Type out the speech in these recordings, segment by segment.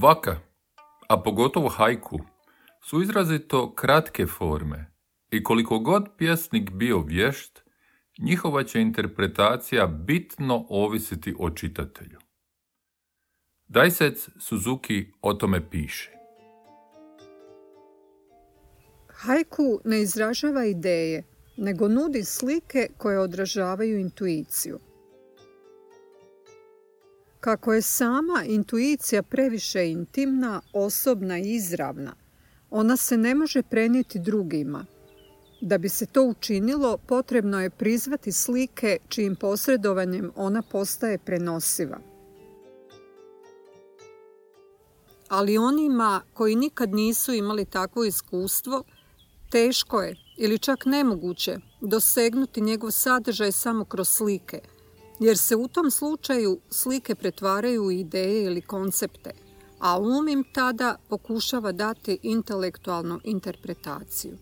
Vaka, a pogotovo hajku, su izrazito kratke forme i koliko god pjesnik bio vješt, njihova će interpretacija bitno ovisiti o čitatelju. Dajsec Suzuki o tome piše. Haiku ne izražava ideje, nego nudi slike koje odražavaju intuiciju. Kako je sama intuicija previše intimna, osobna i izravna, ona se ne može prenijeti drugima. Da bi se to učinilo, potrebno je prizvati slike čijim posredovanjem ona postaje prenosiva. Ali onima koji nikad nisu imali takvo iskustvo, teško je ili čak nemoguće dosegnuti njegov sadržaj samo kroz slike, jer se u tom slučaju slike pretvaraju u ideje ili koncepte, a um im tada pokušava dati intelektualnu interpretaciju.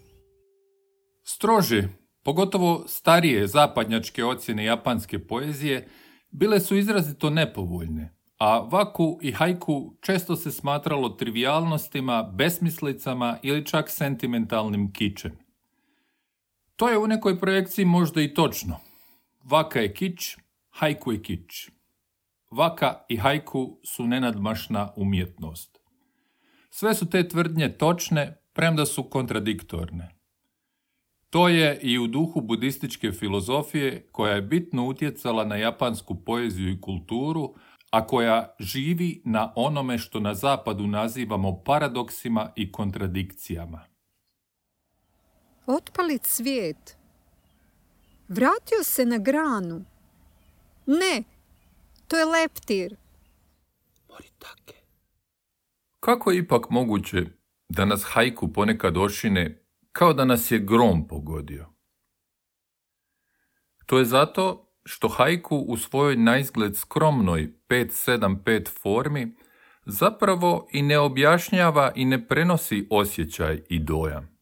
Strože, pogotovo starije zapadnjačke ocjene japanske poezije, bile su izrazito nepovoljne, a vaku i hajku često se smatralo trivialnostima, besmislicama ili čak sentimentalnim kičem. To je u nekoj projekciji možda i točno. Vaka je kič, hajku je kič. Vaka i hajku su nenadmašna umjetnost. Sve su te tvrdnje točne, premda su kontradiktorne. To je i u duhu budističke filozofije koja je bitno utjecala na japansku poeziju i kulturu, a koja živi na onome što na zapadu nazivamo paradoksima i kontradikcijama. Otpali cvijet. Vratio se na granu. Ne, to je leptir. Moritake. Kako je ipak moguće da nas hajku ponekad ošine kao da nas je grom pogodio? To je zato što hajku u svojoj naizgled skromnoj 5-7-5 formi zapravo i ne objašnjava i ne prenosi osjećaj i dojam.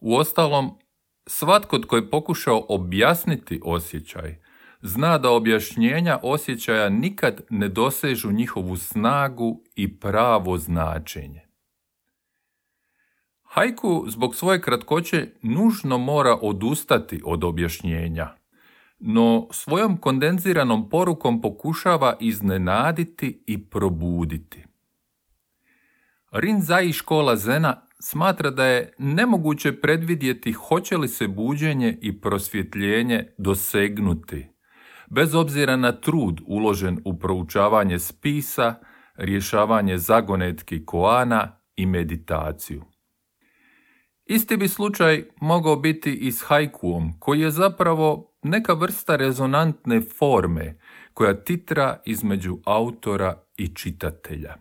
Uostalom, svatko tko je pokušao objasniti osjećaj, zna da objašnjenja osjećaja nikad ne dosežu njihovu snagu i pravo značenje. Hajku zbog svoje kratkoće nužno mora odustati od objašnjenja, no svojom kondenziranom porukom pokušava iznenaditi i probuditi. Rinzai škola Zena smatra da je nemoguće predvidjeti hoće li se buđenje i prosvjetljenje dosegnuti, bez obzira na trud uložen u proučavanje spisa, rješavanje zagonetki koana i meditaciju. Isti bi slučaj mogao biti i s hajkuom, koji je zapravo neka vrsta rezonantne forme koja titra između autora i čitatelja.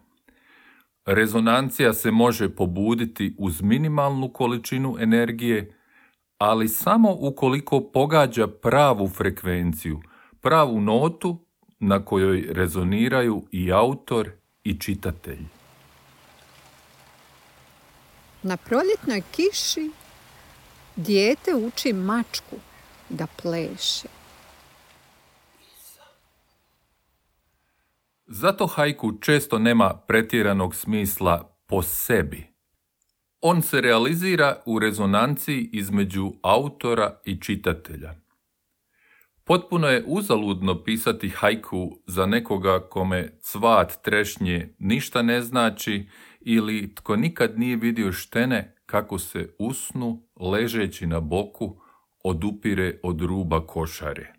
Rezonancija se može pobuditi uz minimalnu količinu energije, ali samo ukoliko pogađa pravu frekvenciju, pravu notu na kojoj rezoniraju i autor i čitatelj. Na proljetnoj kiši dijete uči mačku da pleše. Zato hajku često nema pretjeranog smisla po sebi. On se realizira u rezonanciji između autora i čitatelja. Potpuno je uzaludno pisati hajku za nekoga kome cvat trešnje ništa ne znači ili tko nikad nije vidio štene kako se usnu, ležeći na boku, odupire od ruba košare.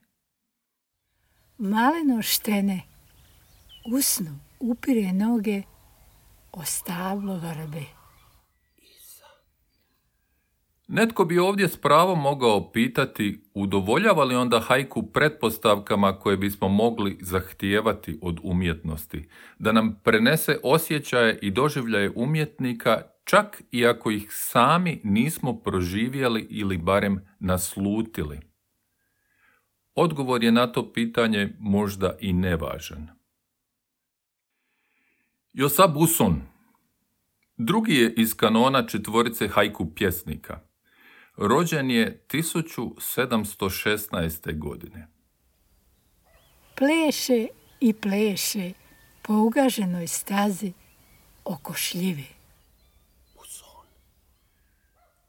Maleno štene usnu, upire noge o stablo vrbe. Netko bi ovdje s pravom mogao pitati udovoljava li onda hajku pretpostavkama koje bismo mogli zahtijevati od umjetnosti, da nam prenese osjećaje i doživljaje umjetnika čak i ako ih sami nismo proživjeli ili barem naslutili. Odgovor je na to pitanje možda i nevažan. Josab Uson drugi je iz kanona četvorice hajku pjesnika. Rođen je 1716. godine. Pleše i pleše po ugaženoj stazi oko šljive.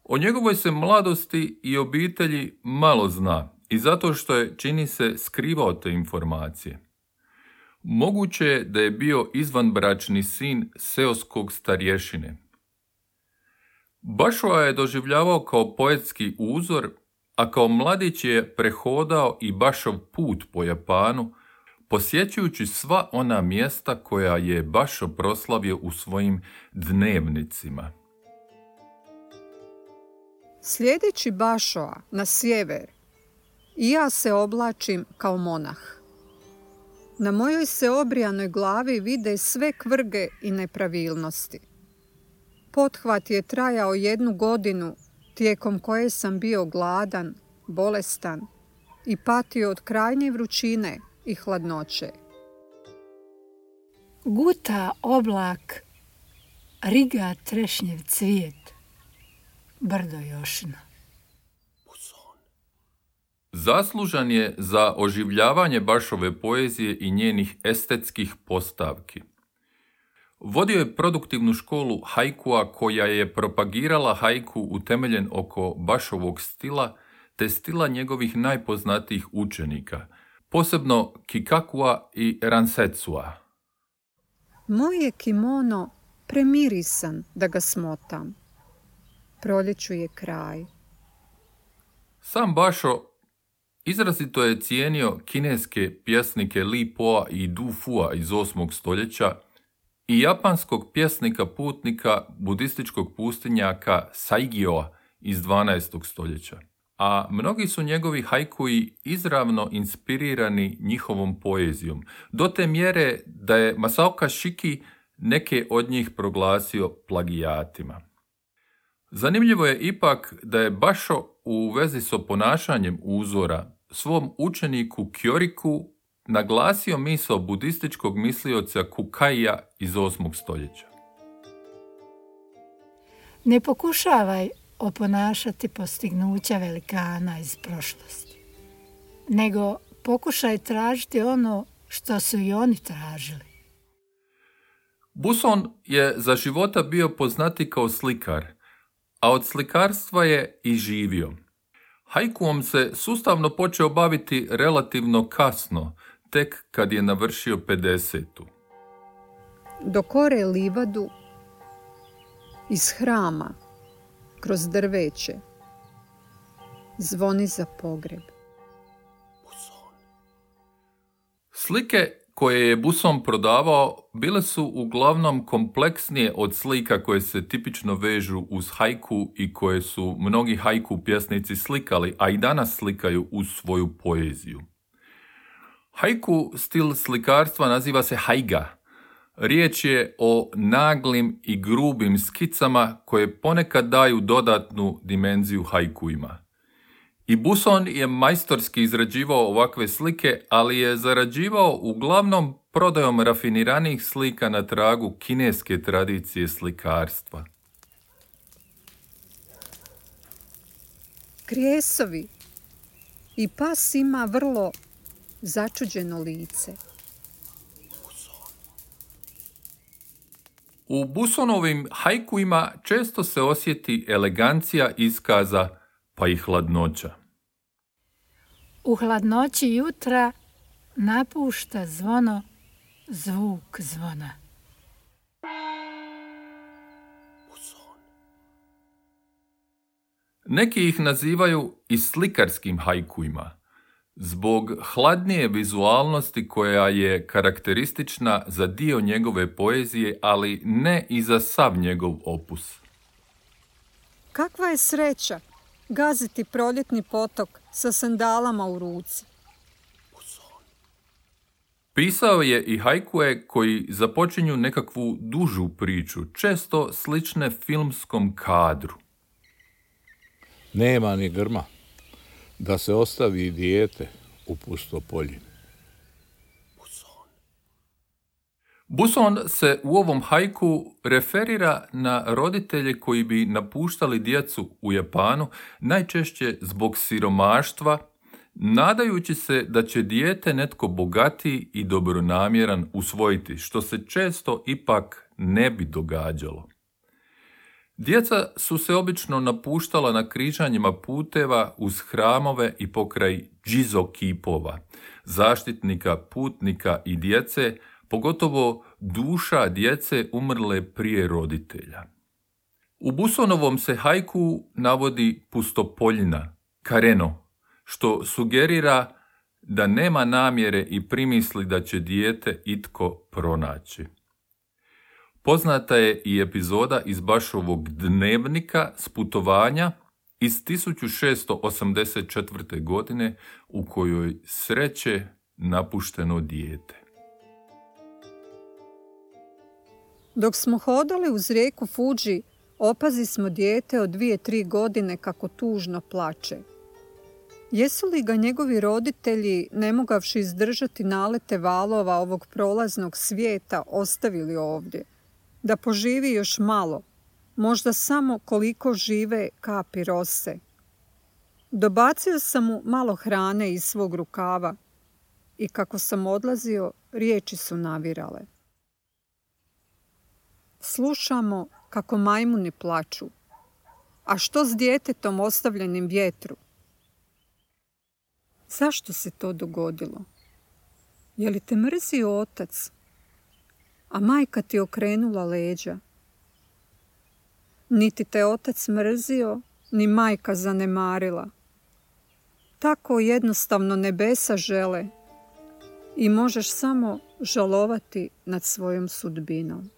O njegovoj se mladosti i obitelji malo zna i zato što je, čini se, skrivao te informacije. Moguće je da je bio izvanbračni sin seoskog starješine. Bašova je doživljavao kao poetski uzor, a kao mladić je prehodao i Bašov put po Japanu, posjećujući sva ona mjesta koja je Bašo proslavio u svojim dnevnicima. Sljedeći Bašoa na sjever, i ja se oblačim kao monah. Na mojoj se obrijanoj glavi vide sve kvrge i nepravilnosti. Pothvat je trajao jednu godinu, tijekom koje sam bio gladan, bolestan i patio od krajnje vrućine i hladnoće. Guta oblak, riga trešnjev cvijet, brdo jošina. Zaslužan je za oživljavanje Bašove poezije i njenih estetskih postavki. Vodio je produktivnu školu hajkua koja je propagirala hajku utemeljen oko Bašovog stila te stila njegovih najpoznatijih učenika, posebno Kikakua i Ransetsua. Moj je kimono premirisan da ga smotam. Proljeću je kraj. Sam Bašo izrazito je cijenio kineske pjesnike Li Poa i Du Fua iz 8. stoljeća i japanskog pjesnika putnika budističkog pustinjaka Saigioa iz 12. stoljeća. A mnogi su njegovi hajkuji izravno inspirirani njihovom poezijom, do te mjere da je Masaoka Shiki neke od njih proglasio plagijatima. Zanimljivo je ipak da je Bašo u vezi s ponašanjem uzora svom učeniku Kjoriku naglasio misao budističkog mislioca Kukaija iz 8. stoljeća. Ne pokušavaj oponašati postignuća velikana iz prošlosti, nego pokušaj tražiti ono što su i oni tražili. Buson je za života bio poznati kao slikar, a od slikarstva je i živio. Hajkuom se sustavno počeo baviti relativno kasno, tek kad je navršio 50. Do kore livadu iz hrama, kroz drveće, zvoni za pogreb. Slike koje je Busom prodavao bile su uglavnom kompleksnije od slika koje se tipično vežu uz hajku i koje su mnogi hajku pjesnici slikali, a i danas slikaju uz svoju poeziju. Haiku stil slikarstva naziva se hajga. Riječ je o naglim i grubim skicama koje ponekad daju dodatnu dimenziju hajkuima. I Buson je majstorski izrađivao ovakve slike, ali je zarađivao uglavnom prodajom rafiniranih slika na tragu kineske tradicije slikarstva. Krijesovi i pas ima vrlo začuđeno lice. U Busonovim hajkuima često se osjeti elegancija iskaza pa i hladnoća. U hladnoći jutra napušta zvono zvuk zvona. Neki ih nazivaju i slikarskim hajkuima, zbog hladnije vizualnosti koja je karakteristična za dio njegove poezije, ali ne i za sav njegov opus. Kakva je sreća gaziti proljetni potok sa sandalama u ruci. Pisao je i hajkue koji započinju nekakvu dužu priču, često slične filmskom kadru. Nema ni grma da se ostavi dijete u pustopoljini. Buson se u ovom hajku referira na roditelje koji bi napuštali djecu u Japanu, najčešće zbog siromaštva, nadajući se da će dijete netko bogatiji i dobronamjeran usvojiti, što se često ipak ne bi događalo. Djeca su se obično napuštala na križanjima puteva uz hramove i pokraj džizo kipova, zaštitnika, putnika i djece, pogotovo duša djece umrle prije roditelja. U Busonovom se hajku navodi pustopoljina, kareno, što sugerira da nema namjere i primisli da će dijete itko pronaći. Poznata je i epizoda iz Bašovog dnevnika s putovanja iz 1684. godine u kojoj sreće napušteno dijete. Dok smo hodali uz rijeku Fuđi, opazi smo dijete od dvije, tri godine kako tužno plače. Jesu li ga njegovi roditelji, ne mogavši izdržati nalete valova ovog prolaznog svijeta, ostavili ovdje? Da poživi još malo, možda samo koliko žive kapi rose. Dobacio sam mu malo hrane iz svog rukava i kako sam odlazio, riječi su navirale. Slušamo kako majmuni plaču. A što s djetetom ostavljenim vjetru? Zašto se to dogodilo? Je li te mrzio otac? A majka ti okrenula leđa? Niti te otac mrzio, ni majka zanemarila. Tako jednostavno nebesa žele i možeš samo žalovati nad svojom sudbinom.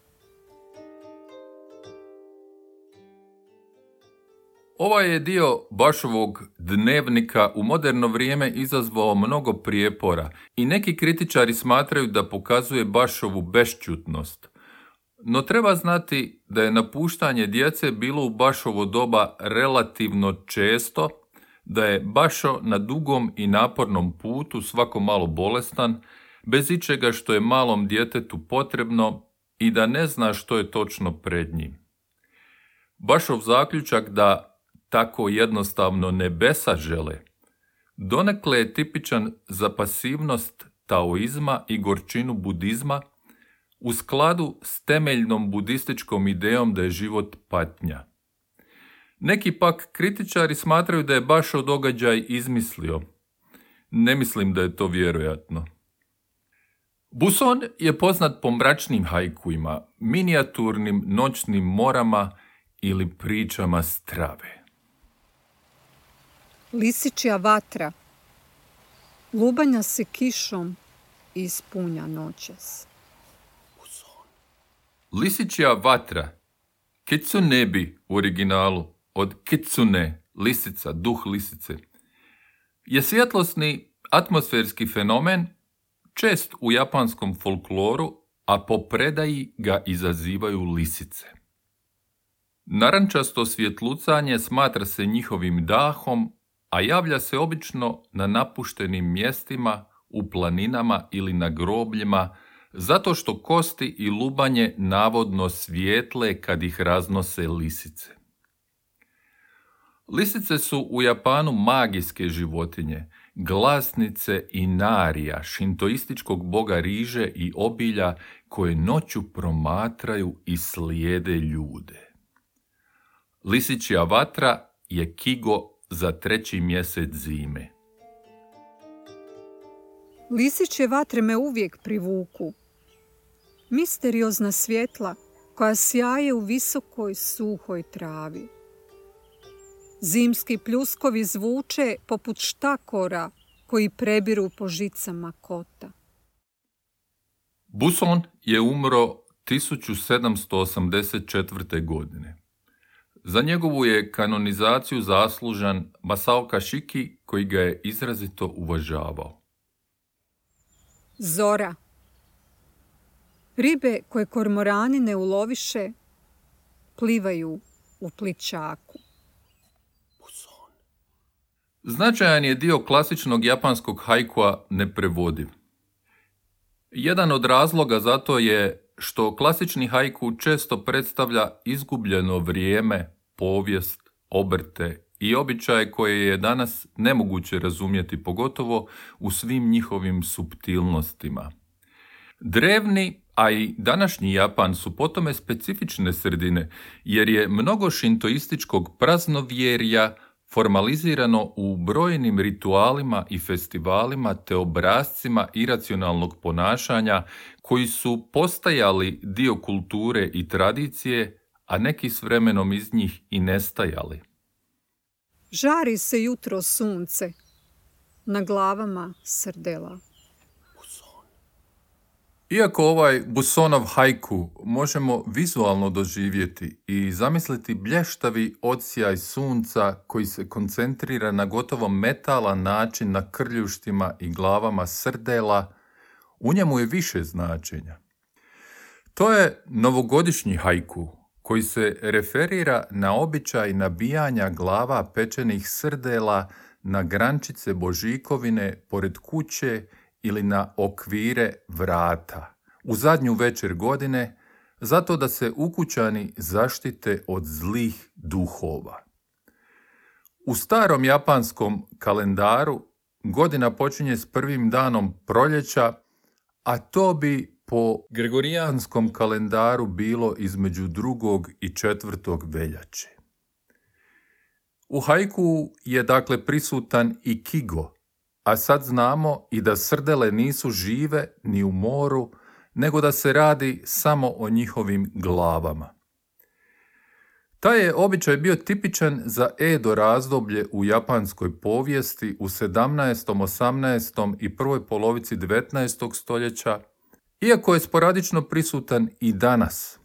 Ovaj je dio Bašovog dnevnika u moderno vrijeme izazvao mnogo prijepora i neki kritičari smatraju da pokazuje Bašovu bešćutnost. No treba znati da je napuštanje djece bilo u Bašovo doba relativno često, da je Bašo na dugom i napornom putu svako malo bolestan, bez ičega što je malom djetetu potrebno i da ne zna što je točno pred njim. Bašov zaključak da tako jednostavno nebesa žele, donekle je tipičan za pasivnost taoizma i gorčinu budizma u skladu s temeljnom budističkom idejom da je život patnja. Neki pak kritičari smatraju da je baš o događaj izmislio. Ne mislim da je to vjerojatno. Buson je poznat po mračnim hajkuima, minijaturnim noćnim morama ili pričama strave. Lisičja vatra, lubanja se kišom ispunja noćas. Lisičja vatra, kitsunebi u originalu, od kitsune, lisica, duh lisice, je svjetlosni atmosferski fenomen čest u japanskom folkloru, a po predaji ga izazivaju lisice. Narančasto svjetlucanje smatra se njihovim dahom a javlja se obično na napuštenim mjestima, u planinama ili na grobljima, zato što kosti i lubanje navodno svijetle kad ih raznose lisice. Lisice su u Japanu magijske životinje, glasnice i narija, šintoističkog boga riže i obilja koje noću promatraju i slijede ljude. Lisićija vatra je kigo za treći mjesec zime. Lisiće vatre me uvijek privuku. Misteriozna svjetla koja sjaje u visokoj suhoj travi. Zimski pljuskovi zvuče poput štakora koji prebiru po žicama kota. Buson je umro 1784. godine. Za njegovu je kanonizaciju zaslužan Masao Kashiki koji ga je izrazito uvažavao. Zora Ribe koje kormorani ne uloviše plivaju u pličaku. Značajan je dio klasičnog japanskog hajkua neprevodiv. Jedan od razloga za to je što klasični hajku često predstavlja izgubljeno vrijeme, povijest, obrte i običaje koje je danas nemoguće razumjeti, pogotovo u svim njihovim subtilnostima. Drevni, a i današnji Japan su po tome specifične sredine, jer je mnogo šintoističkog praznovjerja formalizirano u brojnim ritualima i festivalima te obrazcima iracionalnog ponašanja koji su postajali dio kulture i tradicije, a neki s vremenom iz njih i nestajali. Žari se jutro sunce, na glavama srdela. Iako ovaj Busonov hajku možemo vizualno doživjeti i zamisliti blještavi odsjaj sunca koji se koncentrira na gotovo metalan način na krljuštima i glavama srdela, u njemu je više značenja. To je novogodišnji hajku koji se referira na običaj nabijanja glava pečenih srdela na grančice Božikovine pored kuće ili na okvire vrata u zadnju večer godine zato da se ukućani zaštite od zlih duhova. U starom japanskom kalendaru godina počinje s prvim danom proljeća, a to bi po gregorijanskom kalendaru bilo između drugog i četvrtog veljače. U hajku je dakle prisutan i kigo, a sad znamo i da srdele nisu žive ni u moru, nego da se radi samo o njihovim glavama. Taj je običaj bio tipičan za Edo razdoblje u japanskoj povijesti u 17., 18. i prvoj polovici 19. stoljeća, iako je sporadično prisutan i danas.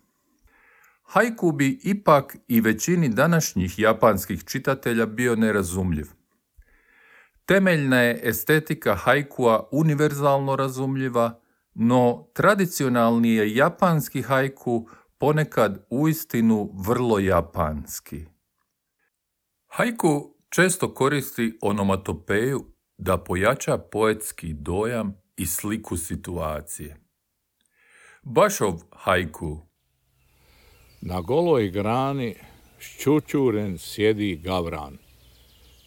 Haiku bi ipak i većini današnjih japanskih čitatelja bio nerazumljiv. Temeljna je estetika haikua univerzalno razumljiva, no tradicionalni je japanski haiku ponekad uistinu vrlo japanski. Haiku često koristi onomatopeju da pojača poetski dojam i sliku situacije. Bašov haiku Na goloj grani ščučuren sjedi gavran,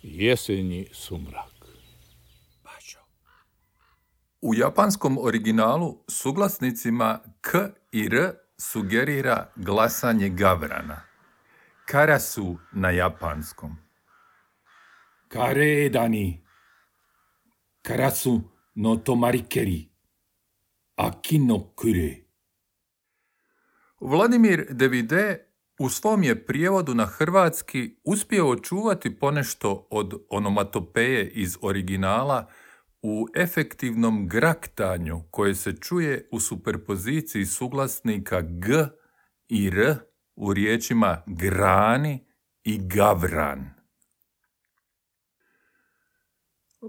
jesenji sumrak. U japanskom originalu suglasnicima k i r sugerira glasanje gavrana. Karasu na japanskom. Karedani. Karasu no tomarikeri. Aki no kure. Vladimir Devide u svom je prijevodu na hrvatski uspio očuvati ponešto od onomatopeje iz originala u efektivnom graktanju koje se čuje u superpoziciji suglasnika g i r u riječima grani i gavran.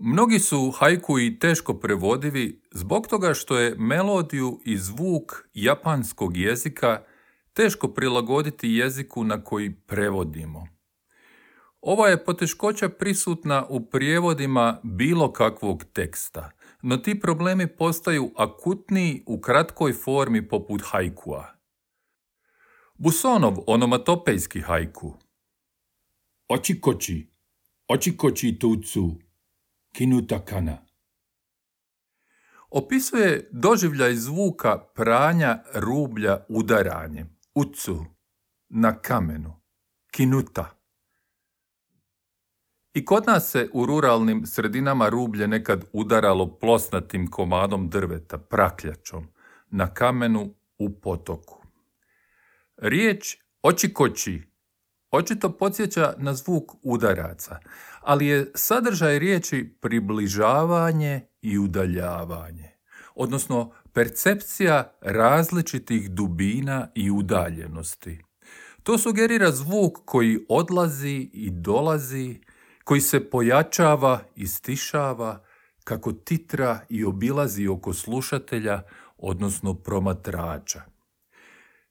Mnogi su hajku i teško prevodivi zbog toga što je melodiju i zvuk japanskog jezika teško prilagoditi jeziku na koji prevodimo. Ova je poteškoća prisutna u prijevodima bilo kakvog teksta, no ti problemi postaju akutniji u kratkoj formi poput hajkua. Busonov onomatopejski hajku. Očikoči, očikoči tucu, kinutakana. Opisuje doživljaj zvuka pranja rublja udaranjem, ucu, na kamenu, kinuta. I kod nas se u ruralnim sredinama rublje nekad udaralo plosnatim komadom drveta, prakljačom, na kamenu u potoku. Riječ očikoći očito podsjeća na zvuk udaraca, ali je sadržaj riječi približavanje i udaljavanje, odnosno percepcija različitih dubina i udaljenosti. To sugerira zvuk koji odlazi i dolazi, koji se pojačava i stišava kako titra i obilazi oko slušatelja, odnosno promatrača.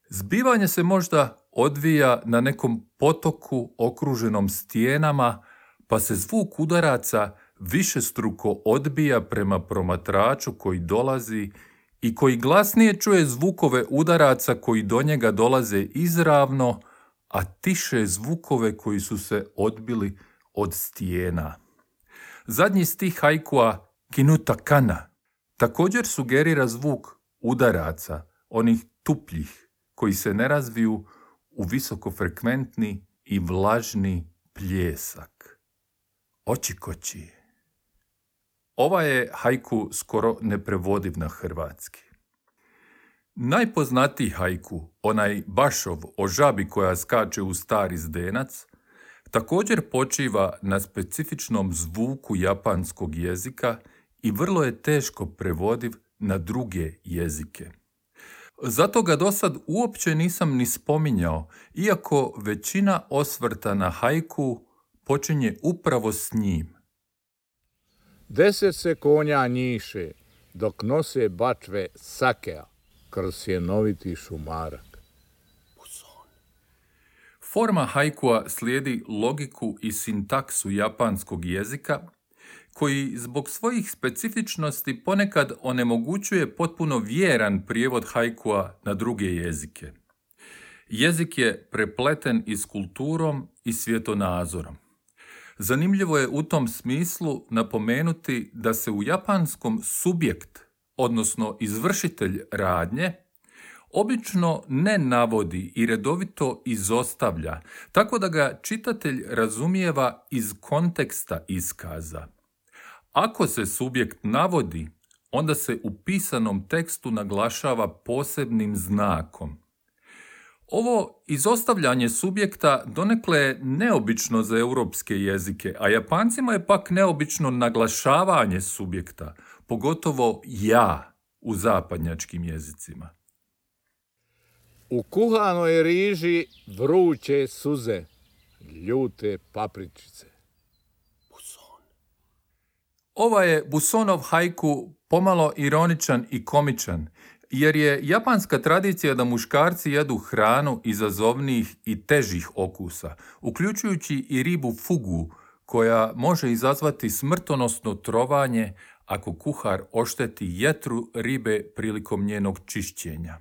Zbivanje se možda odvija na nekom potoku okruženom stijenama, pa se zvuk udaraca višestruko odbija prema promatraču koji dolazi i koji glasnije čuje zvukove udaraca koji do njega dolaze izravno, a tiše zvukove koji su se odbili od stijena. Zadnji stih hajkua Kinuta kana također sugerira zvuk udaraca, onih tupljih, koji se ne razviju u visokofrekventni i vlažni pljesak. Očikoći. Ova je hajku skoro neprevodiv na hrvatski. Najpoznatiji hajku, onaj Bašov o žabi koja skače u stari zdenac, također počiva na specifičnom zvuku japanskog jezika i vrlo je teško prevodiv na druge jezike. Zato ga do sad uopće nisam ni spominjao, iako većina osvrta na hajku počinje upravo s njim. Deset se konja njiše, dok nose bačve sakea kroz sjenoviti šumarak. Forma hajkua slijedi logiku i sintaksu japanskog jezika, koji zbog svojih specifičnosti ponekad onemogućuje potpuno vjeran prijevod hajkua na druge jezike. Jezik je prepleten i s kulturom i svjetonazorom. Zanimljivo je u tom smislu napomenuti da se u japanskom subjekt, odnosno izvršitelj radnje, obično ne navodi i redovito izostavlja, tako da ga čitatelj razumijeva iz konteksta iskaza. Ako se subjekt navodi, onda se u pisanom tekstu naglašava posebnim znakom. Ovo izostavljanje subjekta donekle je neobično za europske jezike, a Japancima je pak neobično naglašavanje subjekta, pogotovo ja u zapadnjačkim jezicima. U kuhanoj riži vruće suze, ljute papričice. Ova je Busonov hajku pomalo ironičan i komičan, jer je japanska tradicija da muškarci jedu hranu izazovnijih i težih okusa, uključujući i ribu fugu, koja može izazvati smrtonosno trovanje ako kuhar ošteti jetru ribe prilikom njenog čišćenja.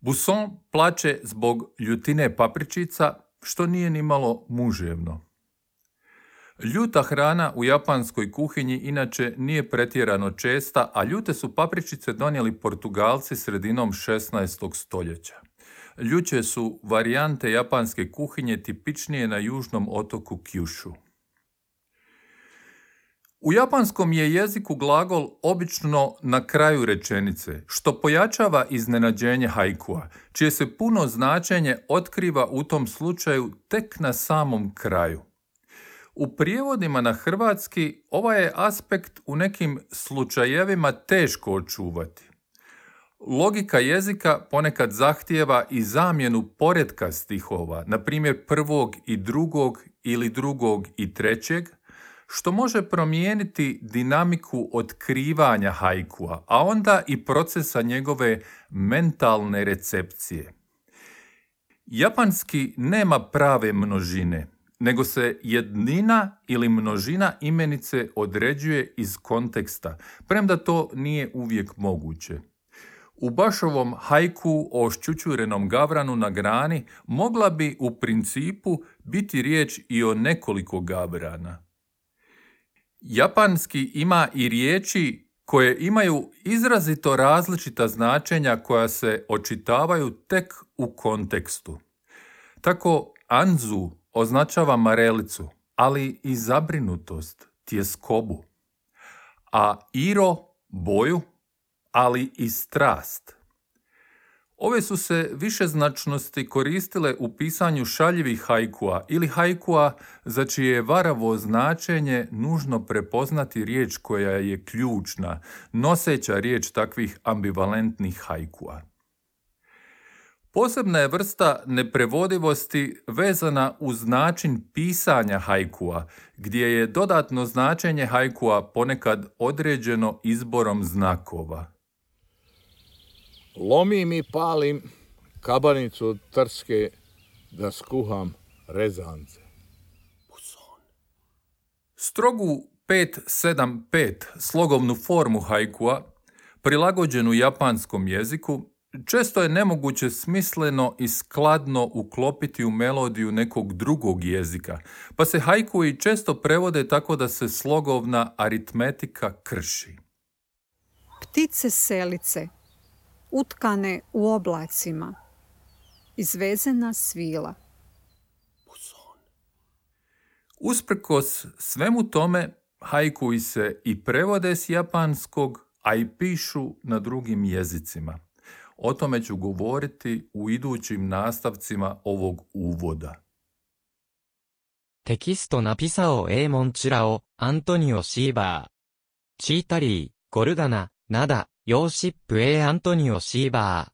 Buson plaće zbog ljutine papričica, što nije ni malo muževno. Ljuta hrana u japanskoj kuhinji inače nije pretjerano česta, a ljute su papričice donijeli Portugalci sredinom 16. stoljeća. Ljuće su varijante japanske kuhinje tipičnije na južnom otoku Kyushu. U japanskom je jeziku glagol obično na kraju rečenice, što pojačava iznenađenje hajkua, čije se puno značenje otkriva u tom slučaju tek na samom kraju. U prijevodima na hrvatski ovaj je aspekt u nekim slučajevima teško očuvati. Logika jezika ponekad zahtijeva i zamjenu poredka stihova, na primjer prvog i drugog ili drugog i trećeg, što može promijeniti dinamiku otkrivanja hajkua, a onda i procesa njegove mentalne recepcije. Japanski nema prave množine, nego se jednina ili množina imenice određuje iz konteksta, premda to nije uvijek moguće. U Bašovom hajku o šćućurenom gavranu na grani mogla bi u principu biti riječ i o nekoliko gavrana. Japanski ima i riječi koje imaju izrazito različita značenja koja se očitavaju tek u kontekstu. Tako anzu označava marelicu, ali i zabrinutost, tjeskobu. A iro boju, ali i strast. Ove su se više značnosti koristile u pisanju šaljivih hajkua ili hajkua za čije je varavo značenje nužno prepoznati riječ koja je ključna, noseća riječ takvih ambivalentnih hajkua. Posebna je vrsta neprevodivosti vezana uz način pisanja hajkua, gdje je dodatno značenje hajkua ponekad određeno izborom znakova. Lomim i palim kabanicu od trske da skuham rezance. Strogu 575 slogovnu formu hajkua, prilagođenu japanskom jeziku, često je nemoguće smisleno i skladno uklopiti u melodiju nekog drugog jezika, pa se hajkui često prevode tako da se slogovna aritmetika krši. Ptice selice, utkane u oblacima, izvezena svila. Usprkos svemu tome, hajkui se i prevode s japanskog, a i pišu na drugim jezicima. O tome ću govoriti u idućim nastavcima ovog uvoda. テキストナピサオ・エーモンチュラオ、アントニオ・シーバー。チータリー、ゴルガナ、ナダ、ヨーシップ・エー・アントニオ・シーバー。